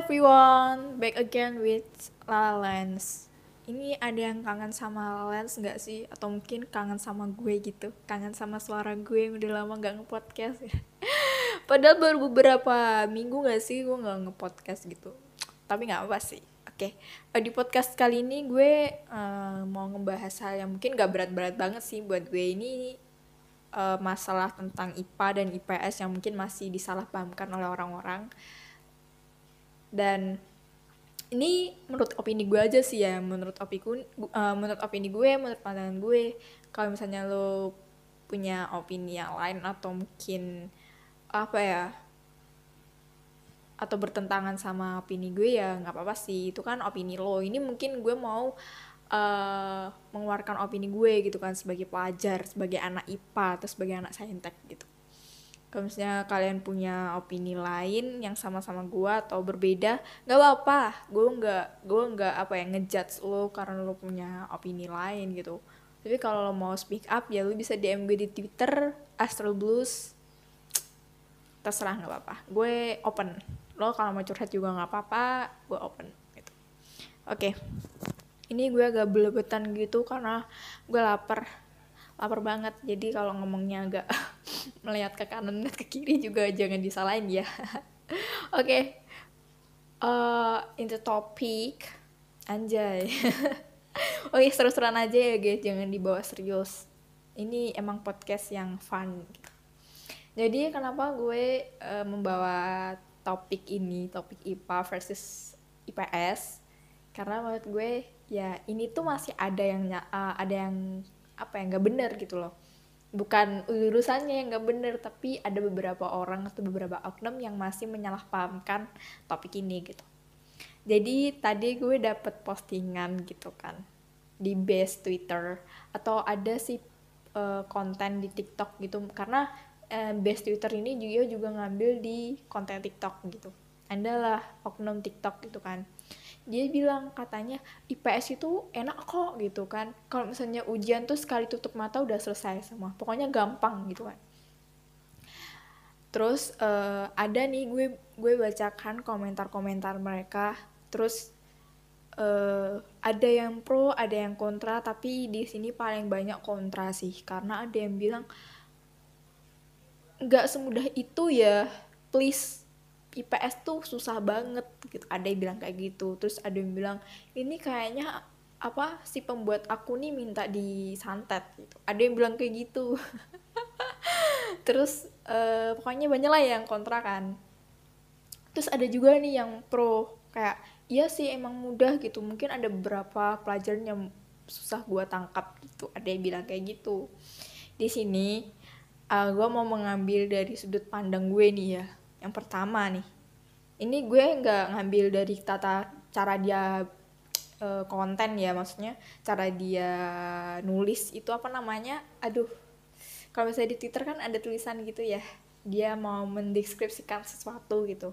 everyone, back again with Lala Lens. Ini ada yang kangen sama Lala Lens nggak sih? Atau mungkin kangen sama gue gitu? Kangen sama suara gue yang udah lama nggak ngepodcast ya. Padahal baru beberapa minggu nggak sih gue nggak ngepodcast gitu. Tapi nggak apa sih. Oke, okay. di podcast kali ini gue uh, mau ngebahas hal yang mungkin gak berat-berat banget sih buat gue ini uh, masalah tentang IPA dan IPS yang mungkin masih disalahpahamkan oleh orang-orang dan ini menurut opini gue aja sih ya menurut opini uh, menurut opini gue menurut pandangan gue kalau misalnya lo punya opini yang lain atau mungkin apa ya atau bertentangan sama opini gue ya nggak apa-apa sih itu kan opini lo. Ini mungkin gue mau uh, mengeluarkan opini gue gitu kan sebagai pelajar sebagai anak IPA atau sebagai anak saintek gitu kalau misalnya kalian punya opini lain yang sama-sama gue atau berbeda nggak apa-apa. Gue nggak gue nggak apa ya ngejudge lo karena lo punya opini lain gitu. Tapi kalau lo mau speak up ya lo bisa dm gue di twitter astral blues terserah nggak apa-apa. Gue open. Lo kalau mau curhat juga nggak apa-apa gue open gitu. Oke. Okay. ini gue agak belebetan gitu karena gue lapar lapar banget. Jadi kalau ngomongnya agak melihat ke kanan dan ke kiri juga jangan disalahin ya. Oke. Okay. uh, into topic. Anjay. Oke okay, seru-seruan aja ya guys. Jangan dibawa serius. Ini emang podcast yang fun. Jadi kenapa gue uh, membawa topik ini topik IPA versus IPS karena menurut gue ya ini tuh masih ada yang uh, ada yang apa yang nggak benar gitu loh. Bukan urusannya yang nggak benar tapi ada beberapa orang atau beberapa oknum yang masih menyalahpahamkan topik ini gitu. Jadi tadi gue dapet postingan gitu kan di base Twitter atau ada sih uh, konten di TikTok gitu. Karena uh, base Twitter ini juga juga ngambil di konten TikTok gitu. Adalah oknum TikTok gitu kan dia bilang katanya IPS itu enak kok gitu kan. Kalau misalnya ujian tuh sekali tutup mata udah selesai semua. Pokoknya gampang gitu kan. Terus uh, ada nih gue gue bacakan komentar-komentar mereka. Terus uh, ada yang pro ada yang kontra tapi di sini paling banyak kontra sih. Karena ada yang bilang nggak semudah itu ya please IPS tuh susah banget gitu. Ada yang bilang kayak gitu. Terus ada yang bilang ini kayaknya apa si pembuat aku nih minta disantet gitu. Ada yang bilang kayak gitu. Terus uh, pokoknya banyak lah yang kontra kan. Terus ada juga nih yang pro kayak iya sih emang mudah gitu. Mungkin ada beberapa pelajaran yang susah gue tangkap gitu. Ada yang bilang kayak gitu. Di sini uh, eh, gue mau mengambil dari sudut pandang gue nih ya yang pertama nih. Ini gue nggak ngambil dari tata cara dia uh, konten ya maksudnya cara dia nulis itu apa namanya? Aduh kalau misalnya di twitter kan ada tulisan gitu ya. Dia mau mendeskripsikan sesuatu gitu.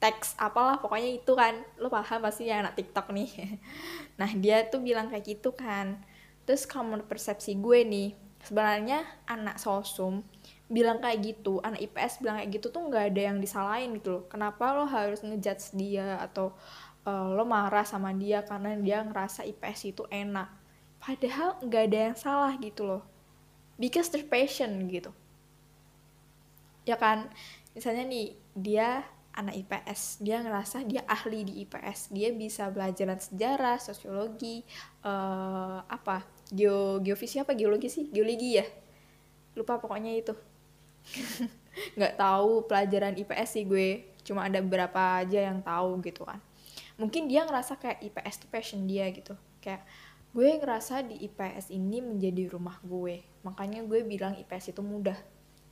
Teks apalah pokoknya itu kan. Lo paham pasti ya anak tiktok nih. Nah dia tuh bilang kayak gitu kan. Terus kalau persepsi gue nih sebenarnya anak sosum bilang kayak gitu anak IPS bilang kayak gitu tuh nggak ada yang disalahin gitu loh. Kenapa lo harus ngejudge dia atau uh, lo marah sama dia karena dia ngerasa IPS itu enak? Padahal nggak ada yang salah gitu loh. Because their passion gitu. Ya kan? Misalnya nih dia anak IPS dia ngerasa dia ahli di IPS dia bisa belajar sejarah sosiologi uh, apa? Geo geofisika apa? Geologi sih? Geologi ya? Lupa pokoknya itu nggak tahu pelajaran IPS sih gue. Cuma ada beberapa aja yang tahu gitu kan. Mungkin dia ngerasa kayak IPS tuh passion dia gitu. Kayak gue ngerasa di IPS ini menjadi rumah gue. Makanya gue bilang IPS itu mudah.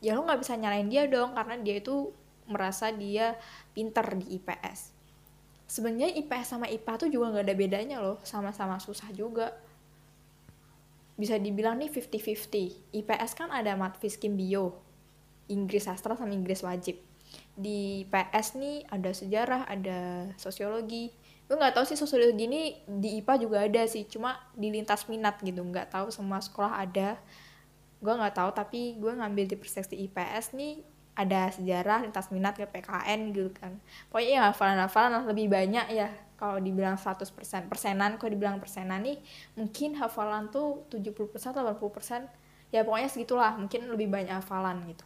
Ya lo nggak bisa nyalain dia dong karena dia itu merasa dia pinter di IPS sebenarnya IPS sama IPA tuh juga nggak ada bedanya loh. Sama-sama susah juga. Bisa dibilang nih 50-50 IPS kan ada mat fiskim bio Inggris sastra sama Inggris wajib. Di PS nih ada sejarah ada sosiologi. Gue nggak tahu sih sosiologi ini di IPA juga ada sih cuma di lintas minat gitu. Nggak tahu semua sekolah ada. Gue nggak tahu tapi gue ngambil di perseksi IPS nih ada sejarah lintas minat ke PKN gitu kan. Pokoknya ya hafalan-hafalan lebih banyak ya. Kalau dibilang 100% persenan kalau dibilang persenan nih mungkin hafalan tuh 70% atau 80% ya pokoknya segitulah mungkin lebih banyak hafalan gitu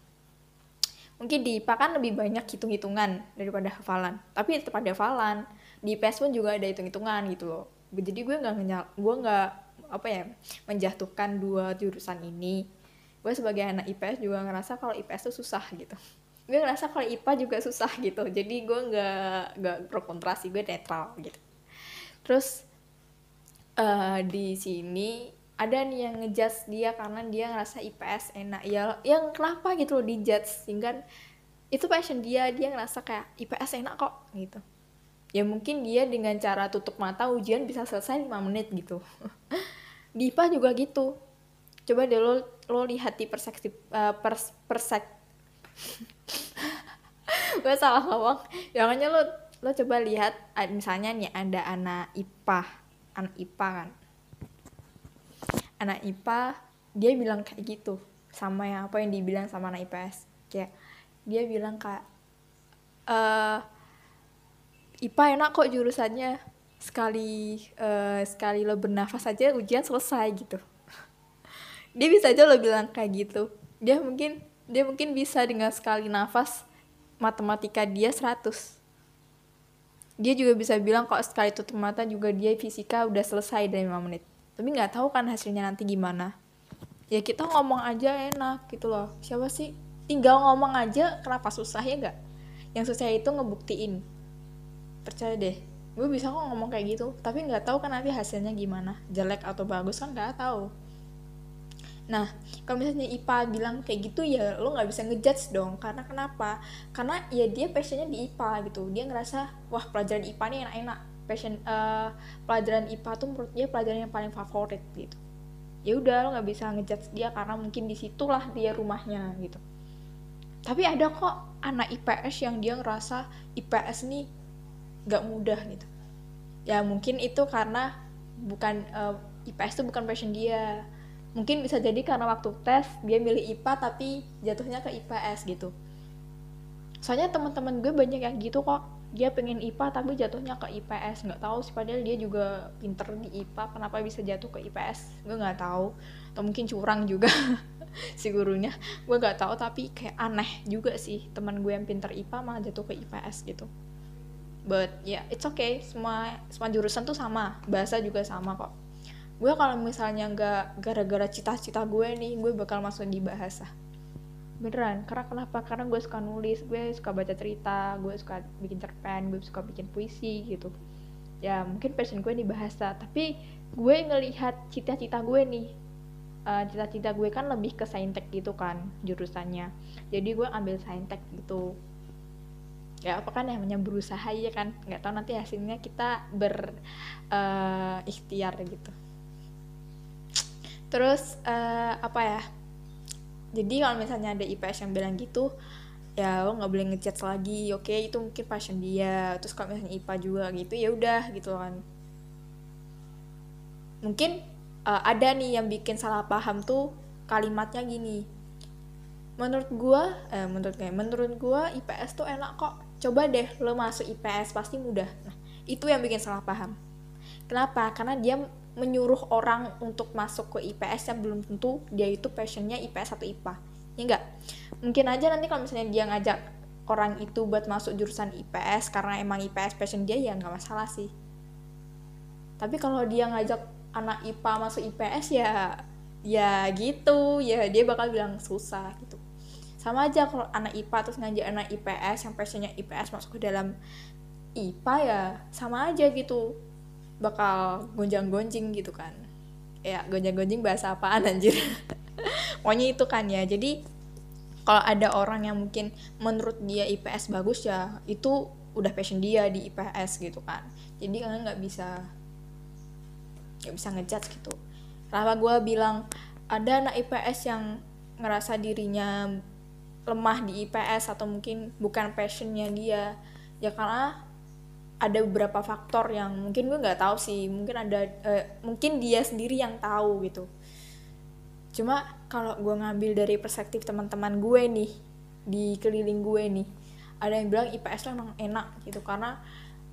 mungkin di IPA kan lebih banyak hitung-hitungan daripada hafalan. Tapi tetap ada hafalan. Di IPS pun juga ada hitung-hitungan gitu loh. Jadi gue nggak gue nggak apa ya menjatuhkan dua jurusan ini. Gue sebagai anak IPS juga ngerasa kalau IPS tuh susah gitu. Gue ngerasa kalau IPA juga susah gitu. Jadi gue nggak nggak pro kontra sih gue netral gitu. Terus uh, di sini ada nih yang ngejudge dia karena dia ngerasa IPS enak. Ya yang kenapa gitu loh dijudge sehingga itu passion dia dia ngerasa kayak IPS enak kok gitu. Ya mungkin dia dengan cara tutup mata ujian bisa selesai 5 menit gitu. Di IPA juga gitu. Coba deh lo lo lihat di perspektif uh, pers persek gue salah ngomong. Makanya lo lo coba lihat misalnya nih ada anak IPA anak IPA kan anak IPA dia bilang kayak gitu. Sama yang apa yang dibilang sama anak IPS kayak dia bilang kayak uh, IPA enak kok jurusannya. Sekali uh, sekali lo bernafas aja ujian selesai gitu. Dia bisa aja lo bilang kayak gitu. Dia mungkin dia mungkin bisa dengan sekali nafas matematika dia 100 dia juga bisa bilang kok sekali tutup mata juga dia fisika udah selesai dari 5 menit tapi nggak tahu kan hasilnya nanti gimana. Ya kita ngomong aja enak gitu loh. Siapa sih? Tinggal ngomong aja kenapa susah ya nggak? Yang susah itu ngebuktiin. Percaya deh. Gue bisa kok ngomong kayak gitu. Tapi nggak tahu kan nanti hasilnya gimana. Jelek atau bagus kan nggak tahu. Nah, kalau misalnya IPA bilang kayak gitu ya lo nggak bisa ngejudge dong. Karena kenapa? Karena ya dia passionnya di IPA gitu. Dia ngerasa wah pelajaran IPA nih enak-enak. Passion uh, pelajaran IPA tuh menurut dia pelajaran yang paling favorit gitu. Ya udah lo nggak bisa ngejudge dia karena mungkin di situlah dia rumahnya gitu. Tapi ada kok anak IPS yang dia ngerasa IPS nih nggak mudah gitu. Ya mungkin itu karena bukan uh, IPS itu bukan passion dia mungkin bisa jadi karena waktu tes dia milih IPA tapi jatuhnya ke IPS gitu soalnya teman-teman gue banyak yang gitu kok dia pengen IPA tapi jatuhnya ke IPS nggak tahu sih padahal dia juga pinter di IPA kenapa bisa jatuh ke IPS gue nggak tahu. Atau mungkin curang juga si gurunya. Gue nggak tahu tapi kayak aneh juga sih. Teman gue yang pinter IPA malah jatuh ke IPS gitu. But ya yeah, it's okay. Semua semua jurusan tuh sama. Bahasa juga sama kok. Gue kalau misalnya nggak gara-gara cita-cita gue nih gue bakal masuk di bahasa beneran karena kenapa? Karena gue suka nulis gue suka baca cerita gue suka bikin cerpen gue suka bikin puisi gitu. Ya mungkin passion gue di bahasa tapi gue ngelihat cita-cita gue nih uh, cita-cita gue kan lebih ke saintek gitu kan jurusannya. Jadi gue ambil saintek gitu. Ya apa kan namanya berusaha ya kan? Nggak tahu nanti hasilnya kita ber uh, ikhtiar gitu. Terus uh, apa ya jadi kalau misalnya ada IPS yang bilang gitu ya lo nggak boleh ngechat lagi. Oke okay, itu mungkin passion dia. Terus kalau misalnya IPA juga gitu ya udah gitu kan. Mungkin uh, ada nih yang bikin salah paham tuh kalimatnya gini. Menurut gua eh, menurut kayak menurut gua IPS tuh enak kok. Coba deh lo masuk IPS pasti mudah. Nah itu yang bikin salah paham. Kenapa? Karena dia menyuruh orang untuk masuk ke IPS yang belum tentu dia itu passionnya IPS atau IPA ya enggak mungkin aja nanti kalau misalnya dia ngajak orang itu buat masuk jurusan IPS karena emang IPS passion dia ya nggak masalah sih tapi kalau dia ngajak anak IPA masuk IPS ya ya gitu ya dia bakal bilang susah gitu sama aja kalau anak IPA terus ngajak anak IPS yang passionnya IPS masuk ke dalam IPA ya sama aja gitu bakal gonjang-gonjing gitu kan. Ya gonjang-gonjing bahasa apaan anjir? Pokoknya itu kan ya. Jadi kalau ada orang yang mungkin menurut dia IPS bagus ya itu udah passion dia di IPS gitu kan. Jadi kalian nggak bisa nggak bisa ngejudge gitu. Kenapa gue bilang ada anak IPS yang ngerasa dirinya lemah di IPS atau mungkin bukan passionnya dia. Ya karena ada beberapa faktor yang mungkin gue nggak tahu sih. Mungkin ada uh, mungkin dia sendiri yang tahu gitu. Cuma kalau gue ngambil dari perspektif teman-teman gue nih di keliling gue nih ada yang bilang IPS tuh emang enak gitu karena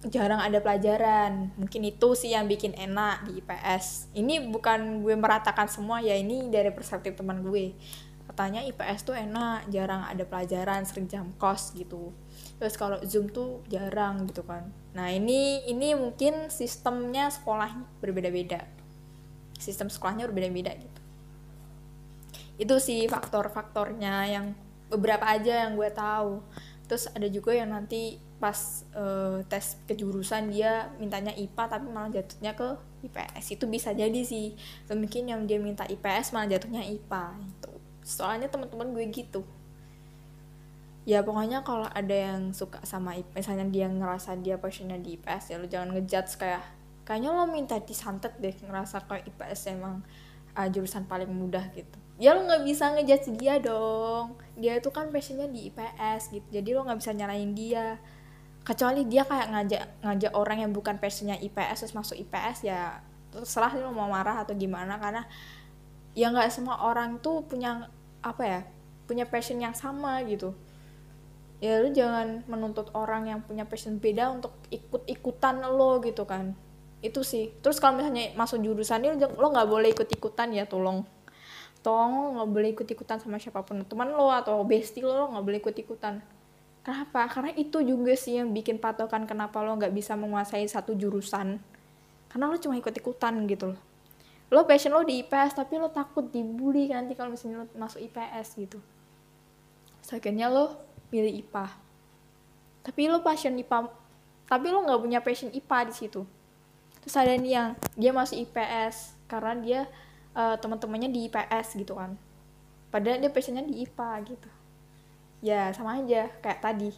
jarang ada pelajaran. Mungkin itu sih yang bikin enak di IPS ini bukan gue meratakan semua ya ini dari perspektif teman gue. Katanya IPS tuh enak jarang ada pelajaran sering jam kos gitu terus kalau Zoom tuh jarang gitu kan. Nah ini ini mungkin sistemnya sekolah berbeda-beda. Sistem sekolahnya berbeda-beda gitu. Itu sih faktor-faktornya yang beberapa aja yang gue tahu. Terus ada juga yang nanti pas uh, tes kejurusan dia mintanya IPA tapi malah jatuhnya ke IPS itu bisa jadi sih. Mungkin yang dia minta IPS malah jatuhnya IPA itu soalnya teman-teman gue gitu ya pokoknya kalau ada yang suka sama IPS misalnya dia ngerasa dia passionnya di IPS ya lo jangan ngejudge kayak kayaknya lo minta disantet deh ngerasa kayak IPS emang uh, jurusan paling mudah gitu. Ya lo nggak bisa ngejudge dia dong. Dia itu kan passionnya di IPS gitu jadi lo nggak bisa nyalain dia. Kecuali dia kayak ngajak ngajak orang yang bukan passionnya IPS terus masuk IPS ya terserah lo mau marah atau gimana karena ya nggak semua orang tuh punya apa ya punya passion yang sama gitu ya lo jangan menuntut orang yang punya passion beda untuk ikut ikutan lo gitu kan. Itu sih. Terus kalau misalnya masuk jurusan ini lo nggak boleh ikut ikutan ya tolong. Tolong nggak boleh ikut ikutan sama siapa pun. Teman lo atau bestie lo nggak boleh ikut ikutan. Kenapa? Karena itu juga sih yang bikin patokan kenapa lo nggak bisa menguasai satu jurusan. Karena lo cuma ikut ikutan gitu loh. Lo passion lo di IPS tapi lo takut dibully kan nanti kalau misalnya lo masuk IPS gitu. Akhirnya lo pilih IPA tapi lo passion IPA tapi lo nggak punya passion IPA di situ. Terus ada nih yang dia masuk IPS karena dia uh, teman-temannya di IPS gitu kan. Padahal dia passionnya di IPA gitu. Ya sama aja kayak tadi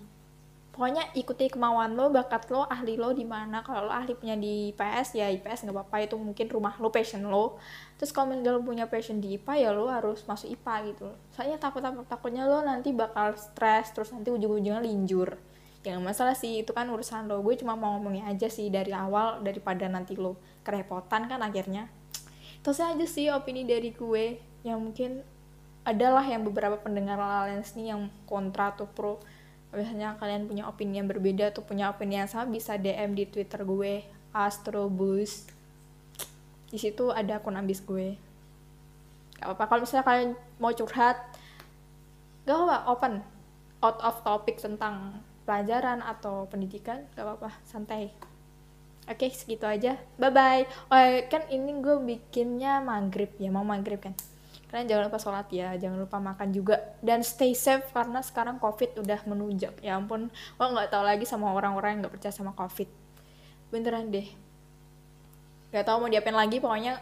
pokoknya ikuti kemauan lo bakat lo ahli lo di mana. Kalau lo ahli punya di IPS ya IPS nggak apa-apa. Itu mungkin rumah lo passion lo. Terus kalau misalnya lo punya passion di IPA ya lo harus masuk IPA gitu. Soalnya takut takut takutnya lo nanti bakal stres terus nanti ujung-ujungnya linjur. Ya masalah sih itu kan urusan lo. Gue cuma mau ngomongnya aja sih dari awal daripada nanti lo kerepotan kan akhirnya. Itu aja sih opini dari gue. Yang mungkin adalah yang beberapa pendengar Lalens nih yang kontra atau pro biasanya kalian punya opini yang berbeda atau punya opini yang sama bisa DM di Twitter gue Astrobus di situ ada akun ambis gue gak apa-apa kalau misalnya kalian mau curhat gak apa open out of topic tentang pelajaran atau pendidikan gak apa-apa santai Oke, okay, segitu aja. Bye-bye. Oh, kan ini gue bikinnya maghrib ya, mau maghrib kan. Kalian jangan lupa sholat ya, jangan lupa makan juga. Dan stay safe karena sekarang COVID udah menunjak. Ya ampun, gue nggak tahu lagi sama orang-orang yang nggak percaya sama COVID. Beneran deh. Gak tau mau diapain lagi, pokoknya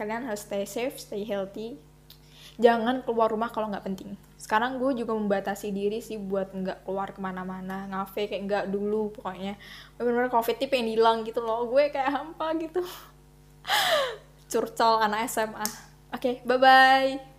kalian harus stay safe, stay healthy. Jangan keluar rumah kalau nggak penting sekarang gue juga membatasi diri sih buat nggak keluar ke mana-mana ngafe kayak nggak dulu pokoknya bener-bener covid tipe pengen hilang gitu loh gue kayak hampa gitu curcol anak SMA oke okay, bye bye